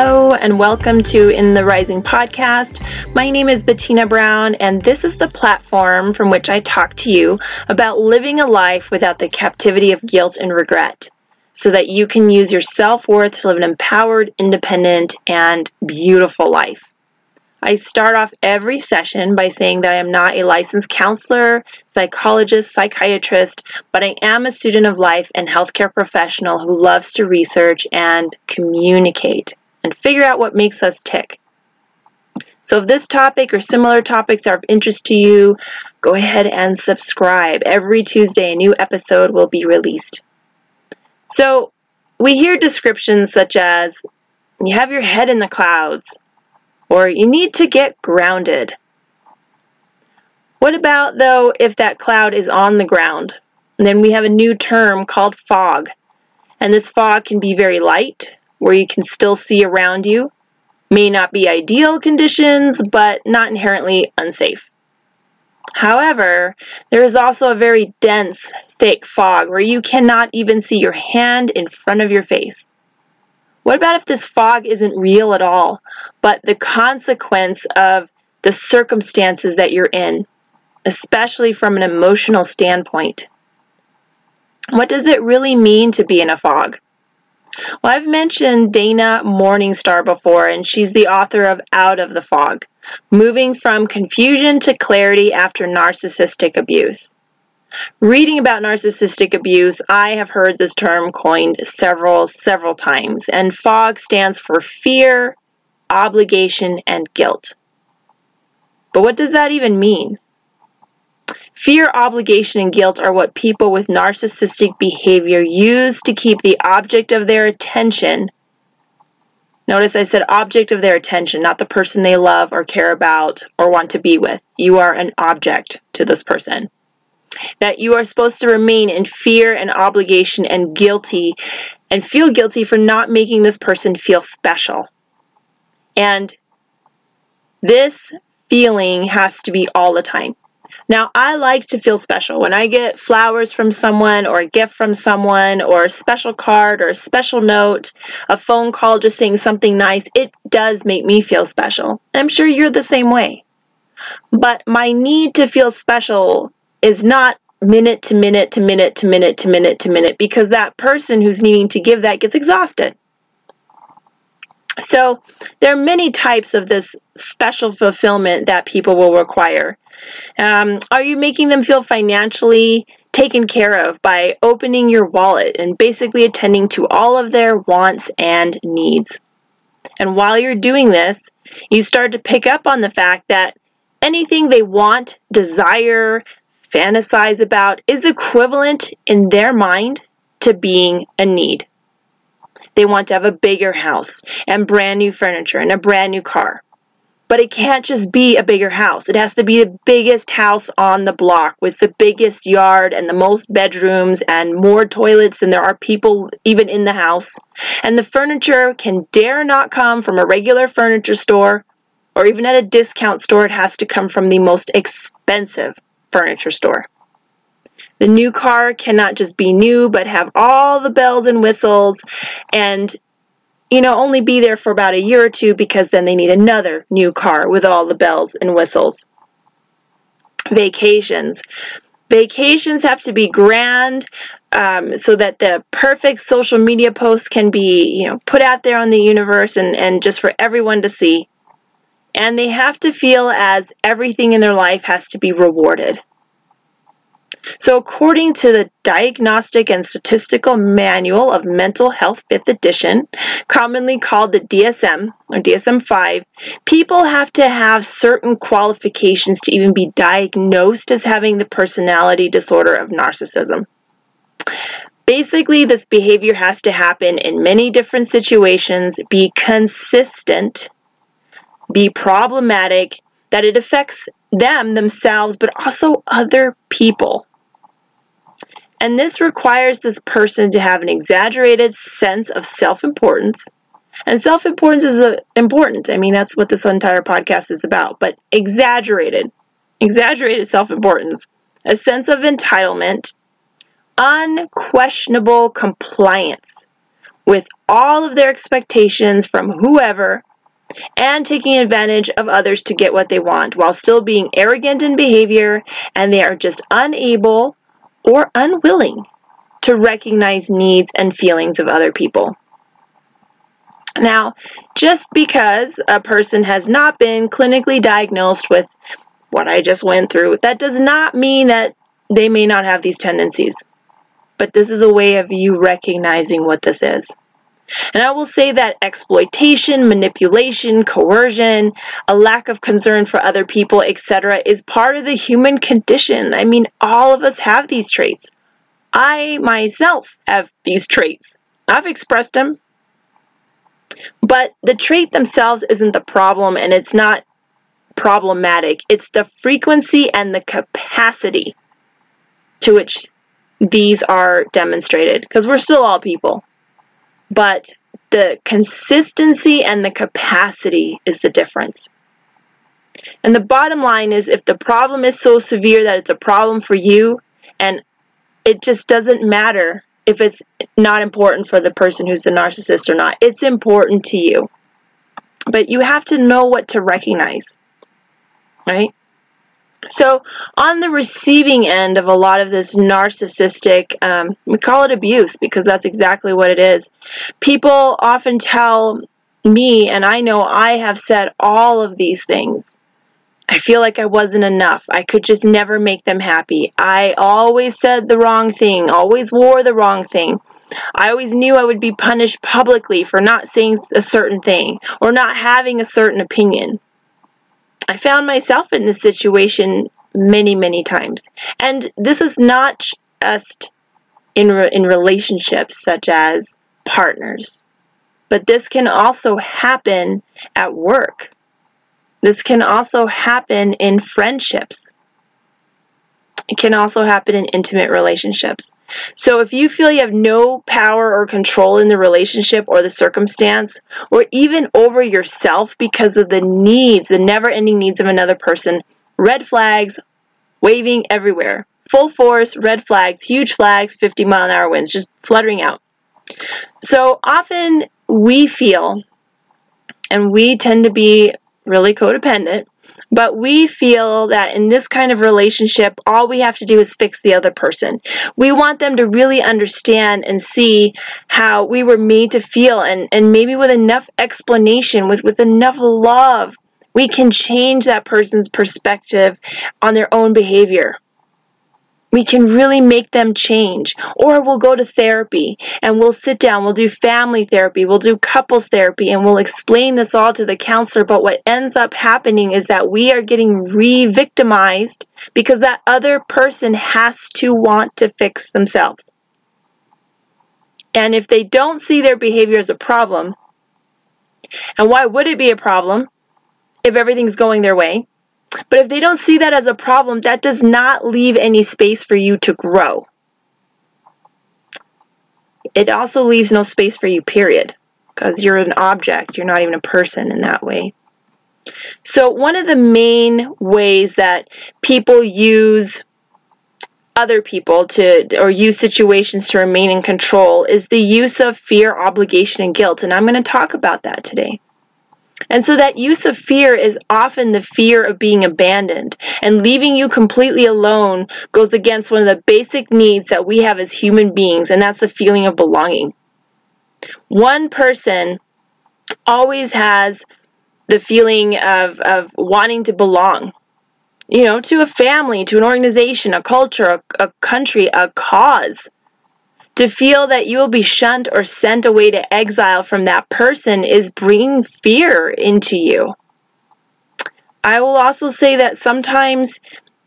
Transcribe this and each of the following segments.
Hello, and welcome to In the Rising podcast. My name is Bettina Brown, and this is the platform from which I talk to you about living a life without the captivity of guilt and regret so that you can use your self worth to live an empowered, independent, and beautiful life. I start off every session by saying that I am not a licensed counselor, psychologist, psychiatrist, but I am a student of life and healthcare professional who loves to research and communicate and figure out what makes us tick. So, if this topic or similar topics are of interest to you, go ahead and subscribe. Every Tuesday, a new episode will be released. So, we hear descriptions such as you have your head in the clouds, or you need to get grounded. What about, though, if that cloud is on the ground? And then we have a new term called fog. And this fog can be very light, where you can still see around you. May not be ideal conditions, but not inherently unsafe. However, there is also a very dense, thick fog where you cannot even see your hand in front of your face. What about if this fog isn't real at all, but the consequence of the circumstances that you're in, especially from an emotional standpoint? What does it really mean to be in a fog? Well, I've mentioned Dana Morningstar before, and she's the author of Out of the Fog Moving from Confusion to Clarity After Narcissistic Abuse. Reading about narcissistic abuse, I have heard this term coined several, several times, and FOG stands for fear, obligation, and guilt. But what does that even mean? Fear, obligation, and guilt are what people with narcissistic behavior use to keep the object of their attention. Notice I said object of their attention, not the person they love or care about or want to be with. You are an object to this person that you are supposed to remain in fear and obligation and guilty and feel guilty for not making this person feel special. And this feeling has to be all the time. Now, I like to feel special. When I get flowers from someone, or a gift from someone, or a special card, or a special note, a phone call just saying something nice, it does make me feel special. I'm sure you're the same way. But my need to feel special is not minute to minute to minute to minute to minute to minute because that person who's needing to give that gets exhausted. So, there are many types of this special fulfillment that people will require. Um, are you making them feel financially taken care of by opening your wallet and basically attending to all of their wants and needs? And while you're doing this, you start to pick up on the fact that anything they want, desire, fantasize about is equivalent in their mind to being a need. They want to have a bigger house and brand new furniture and a brand new car. But it can't just be a bigger house. It has to be the biggest house on the block with the biggest yard and the most bedrooms and more toilets than there are people even in the house. And the furniture can dare not come from a regular furniture store or even at a discount store. It has to come from the most expensive furniture store. The new car cannot just be new, but have all the bells and whistles and, you know, only be there for about a year or two because then they need another new car with all the bells and whistles. Vacations. Vacations have to be grand um, so that the perfect social media post can be, you know, put out there on the universe and, and just for everyone to see and they have to feel as everything in their life has to be rewarded. So, according to the Diagnostic and Statistical Manual of Mental Health 5th edition, commonly called the DSM or DSM 5, people have to have certain qualifications to even be diagnosed as having the personality disorder of narcissism. Basically, this behavior has to happen in many different situations, be consistent, be problematic, that it affects them themselves, but also other people. And this requires this person to have an exaggerated sense of self importance. And self importance is uh, important. I mean, that's what this entire podcast is about, but exaggerated, exaggerated self importance, a sense of entitlement, unquestionable compliance with all of their expectations from whoever and taking advantage of others to get what they want while still being arrogant in behavior and they are just unable or unwilling to recognize needs and feelings of other people. Now, just because a person has not been clinically diagnosed with what I just went through, that does not mean that they may not have these tendencies. But this is a way of you recognizing what this is. And I will say that exploitation, manipulation, coercion, a lack of concern for other people, etc., is part of the human condition. I mean, all of us have these traits. I myself have these traits. I've expressed them. But the trait themselves isn't the problem, and it's not problematic. It's the frequency and the capacity to which these are demonstrated, because we're still all people. But the consistency and the capacity is the difference. And the bottom line is if the problem is so severe that it's a problem for you, and it just doesn't matter if it's not important for the person who's the narcissist or not, it's important to you. But you have to know what to recognize, right? So, on the receiving end of a lot of this narcissistic, um, we call it abuse because that's exactly what it is. People often tell me, and I know I have said all of these things. I feel like I wasn't enough. I could just never make them happy. I always said the wrong thing, always wore the wrong thing. I always knew I would be punished publicly for not saying a certain thing or not having a certain opinion. I found myself in this situation many, many times. And this is not just in, re- in relationships such as partners, but this can also happen at work. This can also happen in friendships. It can also happen in intimate relationships. So if you feel you have no power or control in the relationship or the circumstance, or even over yourself because of the needs, the never ending needs of another person, red flags waving everywhere. Full force, red flags, huge flags, 50 mile an hour winds, just fluttering out. So often we feel, and we tend to be really codependent, but we feel that in this kind of relationship, all we have to do is fix the other person. We want them to really understand and see how we were made to feel, and, and maybe with enough explanation, with, with enough love, we can change that person's perspective on their own behavior we can really make them change. Or we'll go to therapy and we'll sit down, we'll do family therapy, we'll do couples therapy, and we'll explain this all to the counselor. But what ends up happening is that we are getting re victimized because that other person has to want to fix themselves. And if they don't see their behavior as a problem, and why would it be a problem if everything's going their way? But if they don't see that as a problem, that does not leave any space for you to grow. It also leaves no space for you, period, because you're an object, you're not even a person in that way. So, one of the main ways that people use other people to or use situations to remain in control is the use of fear, obligation, and guilt. And I'm going to talk about that today. And so that use of fear is often the fear of being abandoned. And leaving you completely alone goes against one of the basic needs that we have as human beings, and that's the feeling of belonging. One person always has the feeling of, of wanting to belong, you know, to a family, to an organization, a culture, a, a country, a cause. To feel that you will be shunned or sent away to exile from that person is bringing fear into you. I will also say that sometimes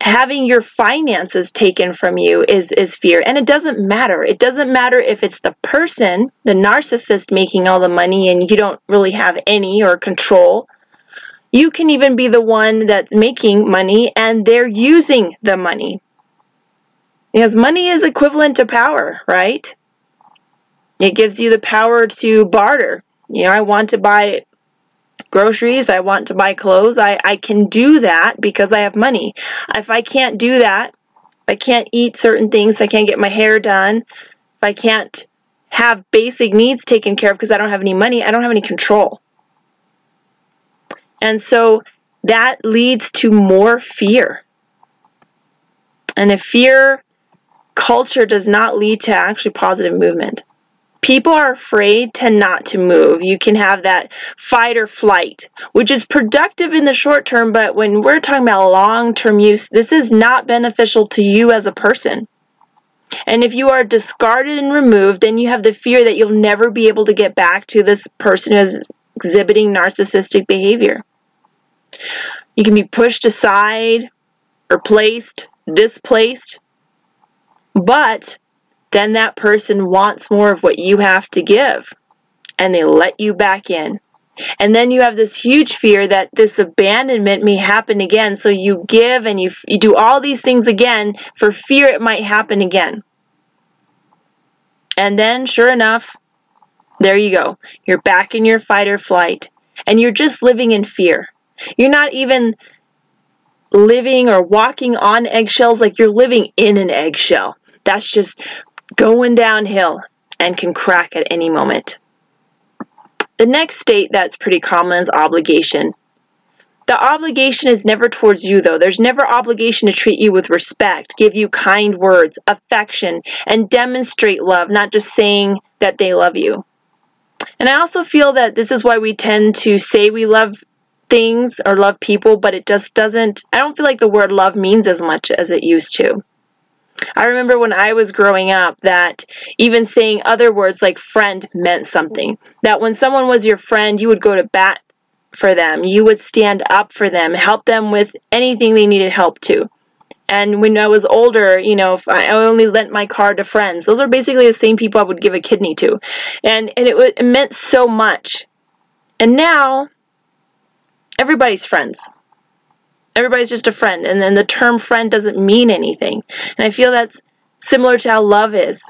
having your finances taken from you is is fear and it doesn't matter. It doesn't matter if it's the person the narcissist making all the money and you don't really have any or control. You can even be the one that's making money and they're using the money because money is equivalent to power, right? It gives you the power to barter. You know, I want to buy groceries, I want to buy clothes. I, I can do that because I have money. If I can't do that, I can't eat certain things, I can't get my hair done, if I can't have basic needs taken care of because I don't have any money, I don't have any control. And so that leads to more fear. And if fear culture does not lead to actually positive movement. People are afraid to not to move. You can have that fight or flight, which is productive in the short term, but when we're talking about long term use, this is not beneficial to you as a person. And if you are discarded and removed, then you have the fear that you'll never be able to get back to this person who is exhibiting narcissistic behavior. You can be pushed aside, replaced, displaced, but then that person wants more of what you have to give and they let you back in. And then you have this huge fear that this abandonment may happen again. So you give and you, you do all these things again for fear it might happen again. And then, sure enough, there you go. You're back in your fight or flight. And you're just living in fear. You're not even living or walking on eggshells like you're living in an eggshell. That's just going downhill and can crack at any moment. The next state that's pretty common is obligation. The obligation is never towards you, though. There's never obligation to treat you with respect, give you kind words, affection, and demonstrate love, not just saying that they love you. And I also feel that this is why we tend to say we love things or love people, but it just doesn't, I don't feel like the word love means as much as it used to. I remember when I was growing up that even saying other words like friend meant something. That when someone was your friend, you would go to bat for them. You would stand up for them, help them with anything they needed help to. And when I was older, you know, I only lent my car to friends. Those are basically the same people I would give a kidney to. And and it, it meant so much. And now everybody's friends everybody's just a friend and then the term friend doesn't mean anything. And i feel that's similar to how love is.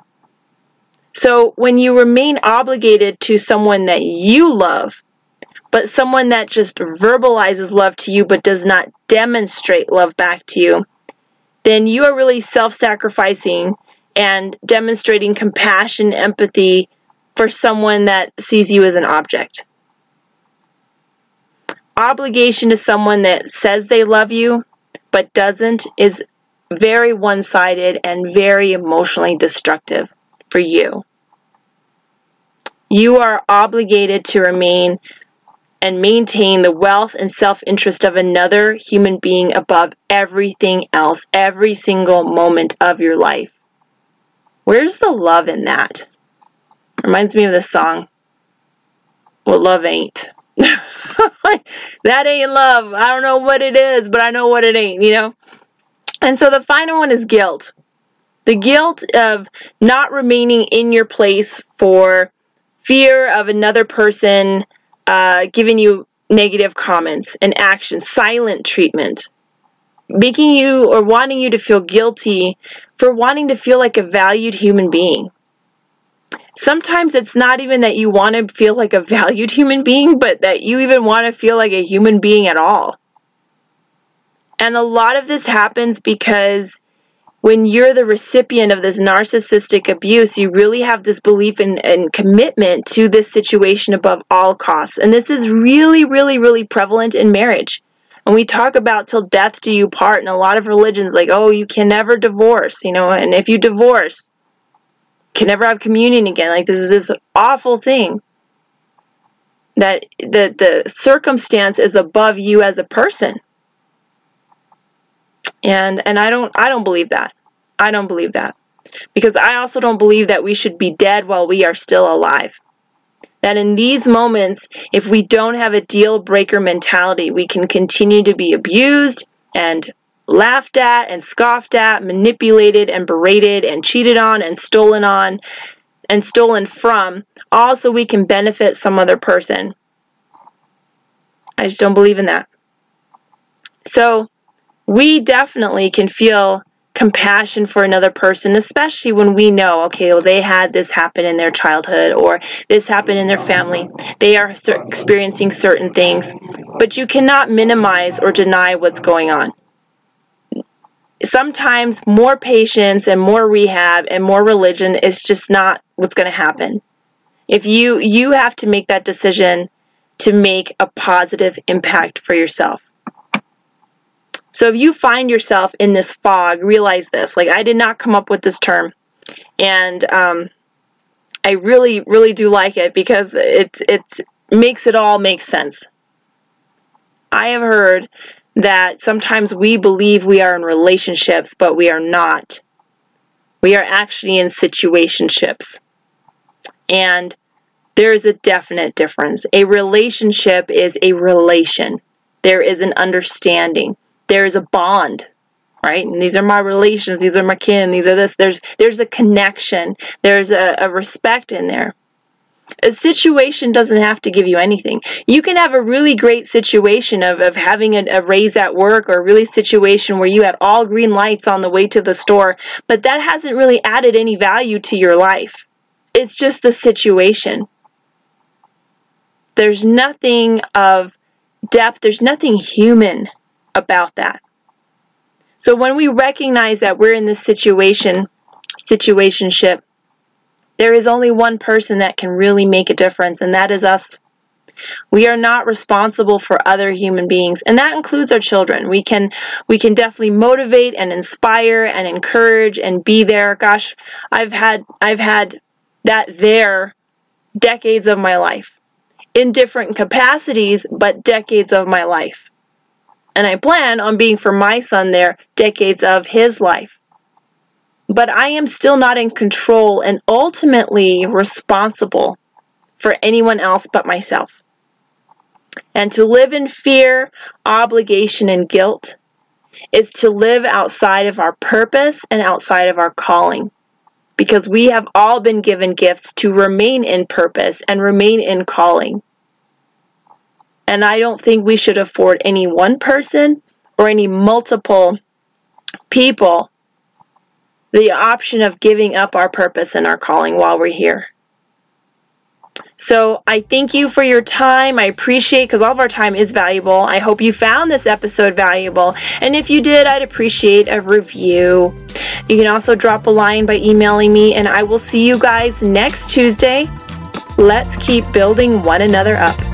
So when you remain obligated to someone that you love but someone that just verbalizes love to you but does not demonstrate love back to you then you are really self-sacrificing and demonstrating compassion empathy for someone that sees you as an object obligation to someone that says they love you but doesn't is very one sided and very emotionally destructive for you. You are obligated to remain and maintain the wealth and self interest of another human being above everything else, every single moment of your life. Where's the love in that? Reminds me of the song, Well, Love Ain't. that ain't love. I don't know what it is, but I know what it ain't, you know? And so the final one is guilt. The guilt of not remaining in your place for fear of another person uh, giving you negative comments and actions, silent treatment, making you or wanting you to feel guilty for wanting to feel like a valued human being sometimes it's not even that you want to feel like a valued human being, but that you even want to feel like a human being at all. And a lot of this happens because when you're the recipient of this narcissistic abuse, you really have this belief and, and commitment to this situation above all costs. And this is really, really, really prevalent in marriage. And we talk about till death do you part, and a lot of religions like, oh, you can never divorce, you know, and if you divorce, can never have communion again. Like this is this awful thing that the the circumstance is above you as a person. And and I don't I don't believe that. I don't believe that. Because I also don't believe that we should be dead while we are still alive. That in these moments, if we don't have a deal breaker mentality, we can continue to be abused and laughed at and scoffed at, manipulated and berated and cheated on and stolen on and stolen from, all so we can benefit some other person. I just don't believe in that. So, we definitely can feel compassion for another person, especially when we know, okay, well, they had this happen in their childhood or this happened in their family. They are experiencing certain things, but you cannot minimize or deny what's going on sometimes more patience and more rehab and more religion is just not what's going to happen. If you you have to make that decision to make a positive impact for yourself. So if you find yourself in this fog, realize this. Like I did not come up with this term, and um, I really, really do like it because it it makes it all make sense. I have heard that sometimes we believe we are in relationships, but we are not. We are actually in situationships. And there is a definite difference. A relationship is a relation, there is an understanding, there is a bond. Right? And these are my relations, these are my kin, these are this. There's there's a connection, there's a, a respect in there. A situation doesn't have to give you anything. You can have a really great situation of, of having a, a raise at work or a really situation where you had all green lights on the way to the store, but that hasn't really added any value to your life. It's just the situation. There's nothing of depth, there's nothing human about that. So when we recognize that we're in this situation, situationship, there is only one person that can really make a difference, and that is us. We are not responsible for other human beings, and that includes our children. We can we can definitely motivate and inspire and encourage and be there. Gosh, I've had I've had that there decades of my life in different capacities, but decades of my life. And I plan on being for my son there decades of his life but I am still not in control and ultimately responsible for anyone else but myself. And to live in fear, obligation, and guilt is to live outside of our purpose and outside of our calling. Because we have all been given gifts to remain in purpose and remain in calling. And I don't think we should afford any one person or any multiple people the option of giving up our purpose and our calling while we're here. So I thank you for your time. I appreciate because all of our time is valuable. I hope you found this episode valuable. And if you did, I'd appreciate a review. You can also drop a line by emailing me, and I will see you guys next Tuesday. Let's keep building one another up.